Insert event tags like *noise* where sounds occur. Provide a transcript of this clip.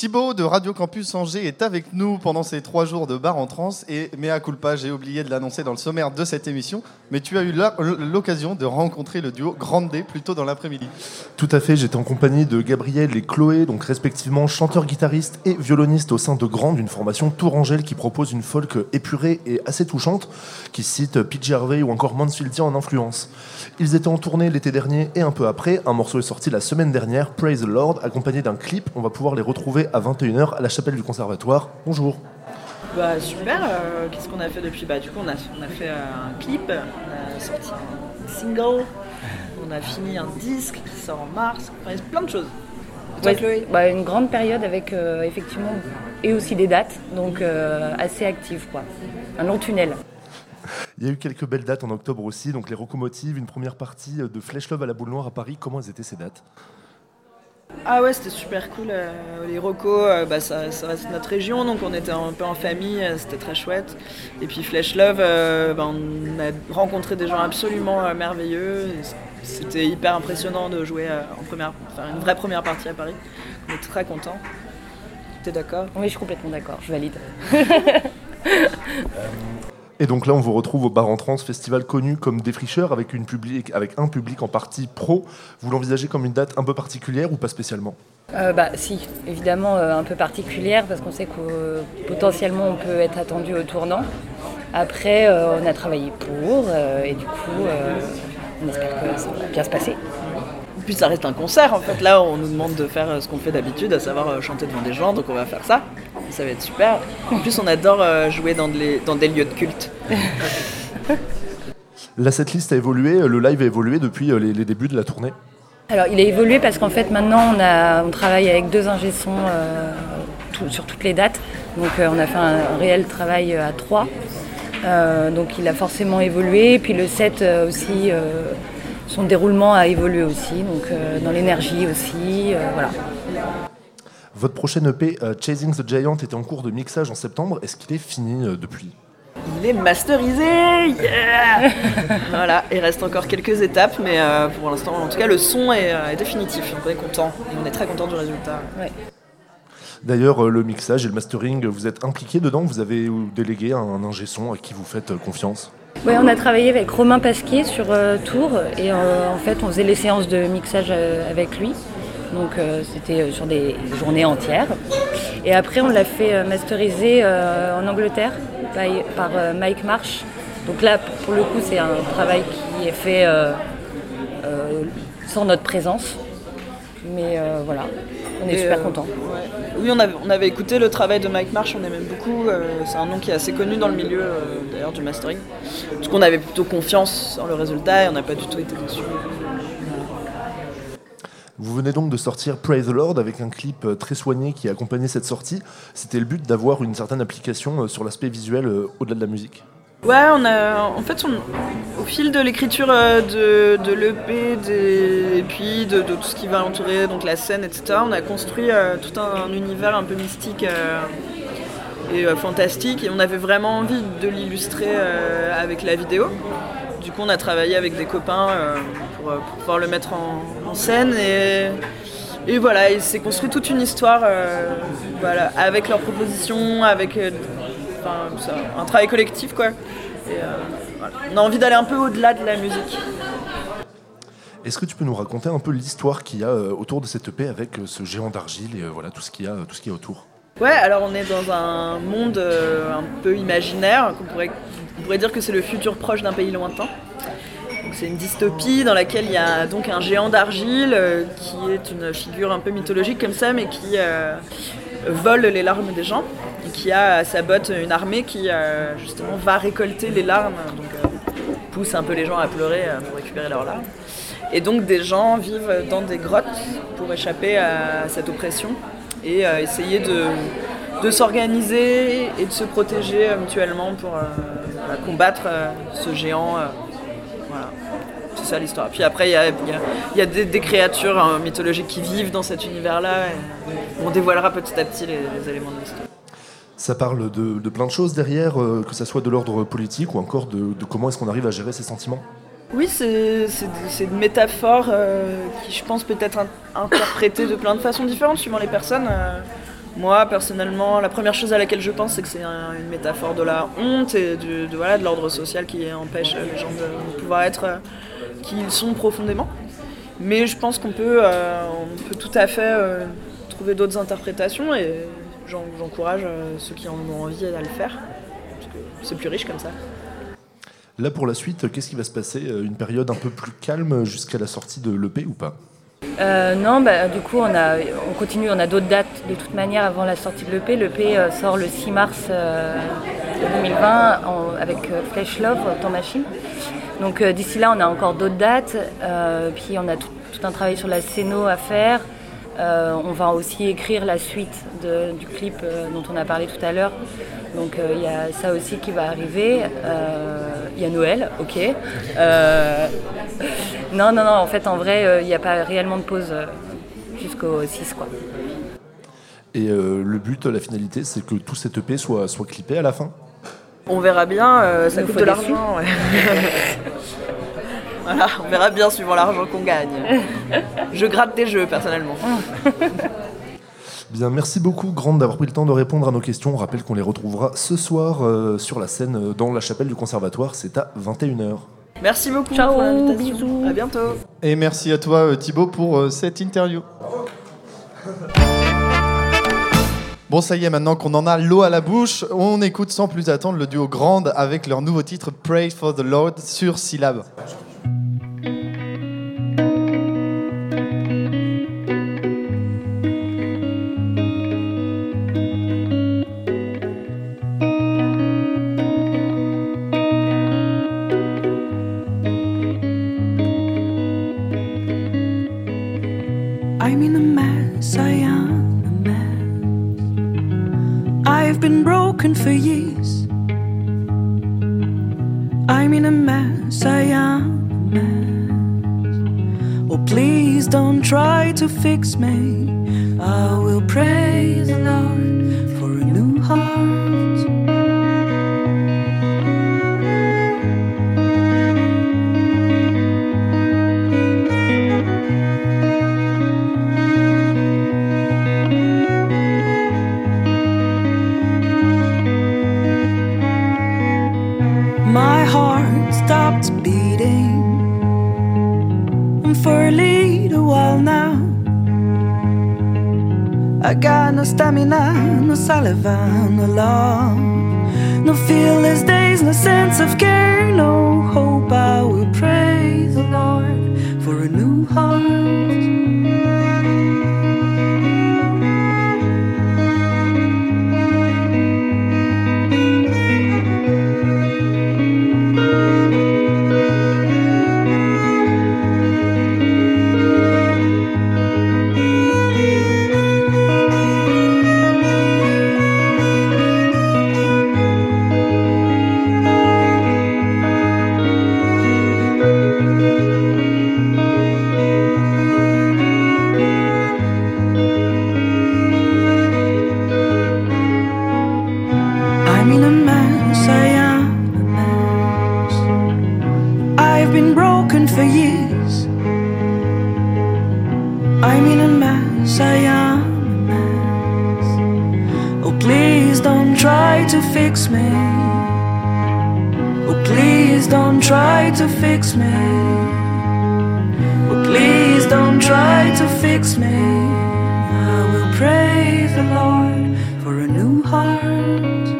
Thibaut de Radio Campus Angers est avec nous pendant ces trois jours de bar en trance et mea culpa, j'ai oublié de l'annoncer dans le sommaire de cette émission, mais tu as eu l'occasion de rencontrer le duo Grande D plus tôt dans l'après-midi. Tout à fait, j'étais en compagnie de Gabriel et Chloé, donc respectivement chanteur-guitariste et violoniste au sein de Grande, une formation tourangelle qui propose une folk épurée et assez touchante, qui cite PJ Harvey ou encore Mansfieldian en influence. Ils étaient en tournée l'été dernier et un peu après, un morceau est sorti la semaine dernière, Praise the Lord, accompagné d'un clip, on va pouvoir les retrouver à 21h à la chapelle du conservatoire. Bonjour. Bah super, euh, qu'est-ce qu'on a fait depuis? Bah du coup on a, on a fait euh, un clip, on a sorti un single, on a fini un disque qui sort en mars, enfin, plein de choses. bah, une grande période avec euh, effectivement et aussi des dates, donc assez active quoi. Un long tunnel. Il y a eu quelques belles dates en octobre aussi, donc les Rocomotives, une première partie de Flèche Love à la Boule Noire à Paris. Comment étaient ces dates? Ah ouais, c'était super cool. Euh, les Rocos, euh, bah, ça, reste notre région, donc on était un peu en famille, euh, c'était très chouette. Et puis Flash Love, bah, on a rencontré des gens absolument merveilleux. C'était hyper impressionnant de jouer en première, faire une vraie première partie à Paris. On est très contents. T'es d'accord? Oui, je suis complètement d'accord, je valide. *laughs* Et donc là, on vous retrouve au Bar en Trans, festival connu comme Défricheur, avec, une public, avec un public en partie pro. Vous l'envisagez comme une date un peu particulière ou pas spécialement? Euh, bah, Si, évidemment euh, un peu particulière, parce qu'on sait que potentiellement on peut être attendu au tournant. Après, euh, on a travaillé pour, et du coup, on espère que ça va bien se passer. Puis ça reste un concert en fait. Là, on nous demande de faire ce qu'on fait d'habitude, à savoir chanter devant des gens, donc on va faire ça ça va être super. En plus, on adore euh, jouer dans, dans des lieux de culte. *laughs* La setlist a évolué, le live a évolué depuis euh, les, débuts de la tournée Alors, il a évolué parce qu'en fait, maintenant, on, a, on travaille avec deux ingé euh, sur toutes les dates. Donc, on a fait un, réel travail à trois. donc, il a forcément évolué. Puis, le set aussi, son déroulement a évolué aussi. Donc, dans l'énergie aussi. voilà. Votre prochaine EP, euh, Chasing the Giant, était en cours de mixage en septembre. Est-ce qu'il est fini euh, depuis? Il est masterisé yeah *laughs* Voilà, il reste encore quelques étapes, mais euh, pour l'instant, en tout cas, le son est, définitif. On est content, on est très content du résultat. D'ailleurs, le mixage et le mastering, vous êtes impliqué dedans Vous avez délégué un ingé son à qui vous faites confiance Oui, on a travaillé avec Romain Pasquier sur Tours et en fait, on faisait les séances de mixage avec lui. Donc euh, c'était euh, sur des journées entières. Et après on l'a fait euh, masteriser en Angleterre par, Mike Marsh. Donc là pour le coup c'est un travail qui est fait sans notre présence. Mais voilà, on est super contents. Oui, on avait, on avait, écouté le travail de Mike Marsh, on aime beaucoup. c'est un nom qui est assez connu dans le milieu d'ailleurs du mastering. Parce qu'on avait plutôt confiance en le résultat et on n'a pas du tout été déçus. Vous venez donc de sortir Praise the Lord avec un clip euh, très soigné qui a accompagné cette sortie. C'était le but d'avoir une certaine application euh, sur l'aspect visuel euh, au-delà de la musique. Ouais, on a, en fait, au fil de l'écriture de, de l'EP et puis de, tout ce qui va entourer donc la scène, etc., on a construit tout un, univers un peu mystique et fantastique et on avait vraiment envie de l'illustrer avec la vidéo. Du coup, on a travaillé avec des copains euh, pour, pouvoir le mettre en, scène et, voilà, il s'est construit toute une histoire euh, avec leurs propositions, avec euh, un travail collectif quoi. On a envie d'aller un peu au-delà de la musique. Est-ce que tu peux nous raconter un peu l'histoire qu'il y a autour de cette EP avec ce géant d'argile et voilà tout ce qu'il y a, autour? Ouais, alors on est dans un monde un peu imaginaire on pourrait dire que c'est le futur proche d'un pays lointain. C'est une dystopie dans laquelle il y a donc un géant d'argile euh, qui est une figure un peu mythologique comme ça, mais qui euh, vole les larmes des gens et qui a à sa botte une armée qui euh, justement va récolter les larmes, donc pousse un peu les gens à pleurer pour récupérer leurs larmes. Et donc des gens vivent dans des grottes pour échapper à cette oppression et essayer de de s'organiser et de se protéger euh, mutuellement pour euh, combattre euh, ce géant. voilà. C'est ça l'histoire. Puis après, il y a, des, créatures hein, mythologiques qui vivent dans cet univers-là. on dévoilera petit à petit les, éléments de l'histoire. Ça parle de, plein de choses derrière, que ce soit de l'ordre politique ou encore de, comment est-ce qu'on arrive à gérer ses sentiments? Oui, c'est une métaphore qui, je pense, peut être interprétée de plein de façons différentes suivant les personnes. Moi, personnellement, la première chose à laquelle je pense, c'est que c'est une métaphore de la honte et de, l'ordre social qui empêche les gens de, pouvoir être euh, qui ils sont profondément. Mais je pense qu'on peut, euh, peut tout à fait euh, trouver d'autres interprétations et j'encourage ceux qui en ont envie à le faire. Parce que c'est plus riche comme ça. Là, pour la suite, qu'est-ce qui va se passer Une période un peu plus calme jusqu'à la sortie de l'EP ou pas? Euh, non, bah, du coup, on, continue, on a d'autres dates de toute manière avant la sortie de l'EP. L'EP euh, sort le 6 mars 2020 euh, avec Flash Love, Temps Machine. Donc d'ici là, on a encore d'autres dates. puis on a tout, un travail sur la scéno à faire. on va aussi écrire la suite du clip dont on a parlé tout à l'heure. Donc il y a ça aussi qui va arriver. Il y a Noël, ok. Non, non, non, en fait, en vrai, il euh, n'y a pas réellement de pause euh, jusqu'au 6, quoi. Et euh, le but, la finalité, c'est que tout cet EP soit, soit clippé à la fin? On verra bien, ça coûte de l'argent. *laughs* voilà, on verra bien suivant l'argent qu'on gagne. *laughs* Je gratte des jeux, personnellement. *laughs* Bien, merci beaucoup, Grande, d'avoir pris le temps de répondre à nos questions. On rappelle qu'on les retrouvera ce soir sur la scène dans la chapelle du conservatoire. C'est à 21h. Merci beaucoup Ciao, pour l'invitation. À bientôt. Et merci à toi euh, Thibaut pour euh, cette interview. *laughs* Bon, ça y est, maintenant qu'on en a l'eau à la bouche, on écoute sans plus attendre le duo Grande avec leur nouveau titre Pray for the Lord sur Syllab. broken for years. I'm in a mess, I am a mess. Oh, please don't try to fix me. I will praise the Lord for a new heart. I got no stamina, no saliva, no love, no fearless days, no sense of care, no hope. I will praise the Lord for a new heart. I am a mess. I've been broken for years. I'm in a mess, I am a mess. Oh, please don't try to fix me. Oh, please don't try to fix me. Oh, please don't try to fix me. I will pray the Lord for a new heart.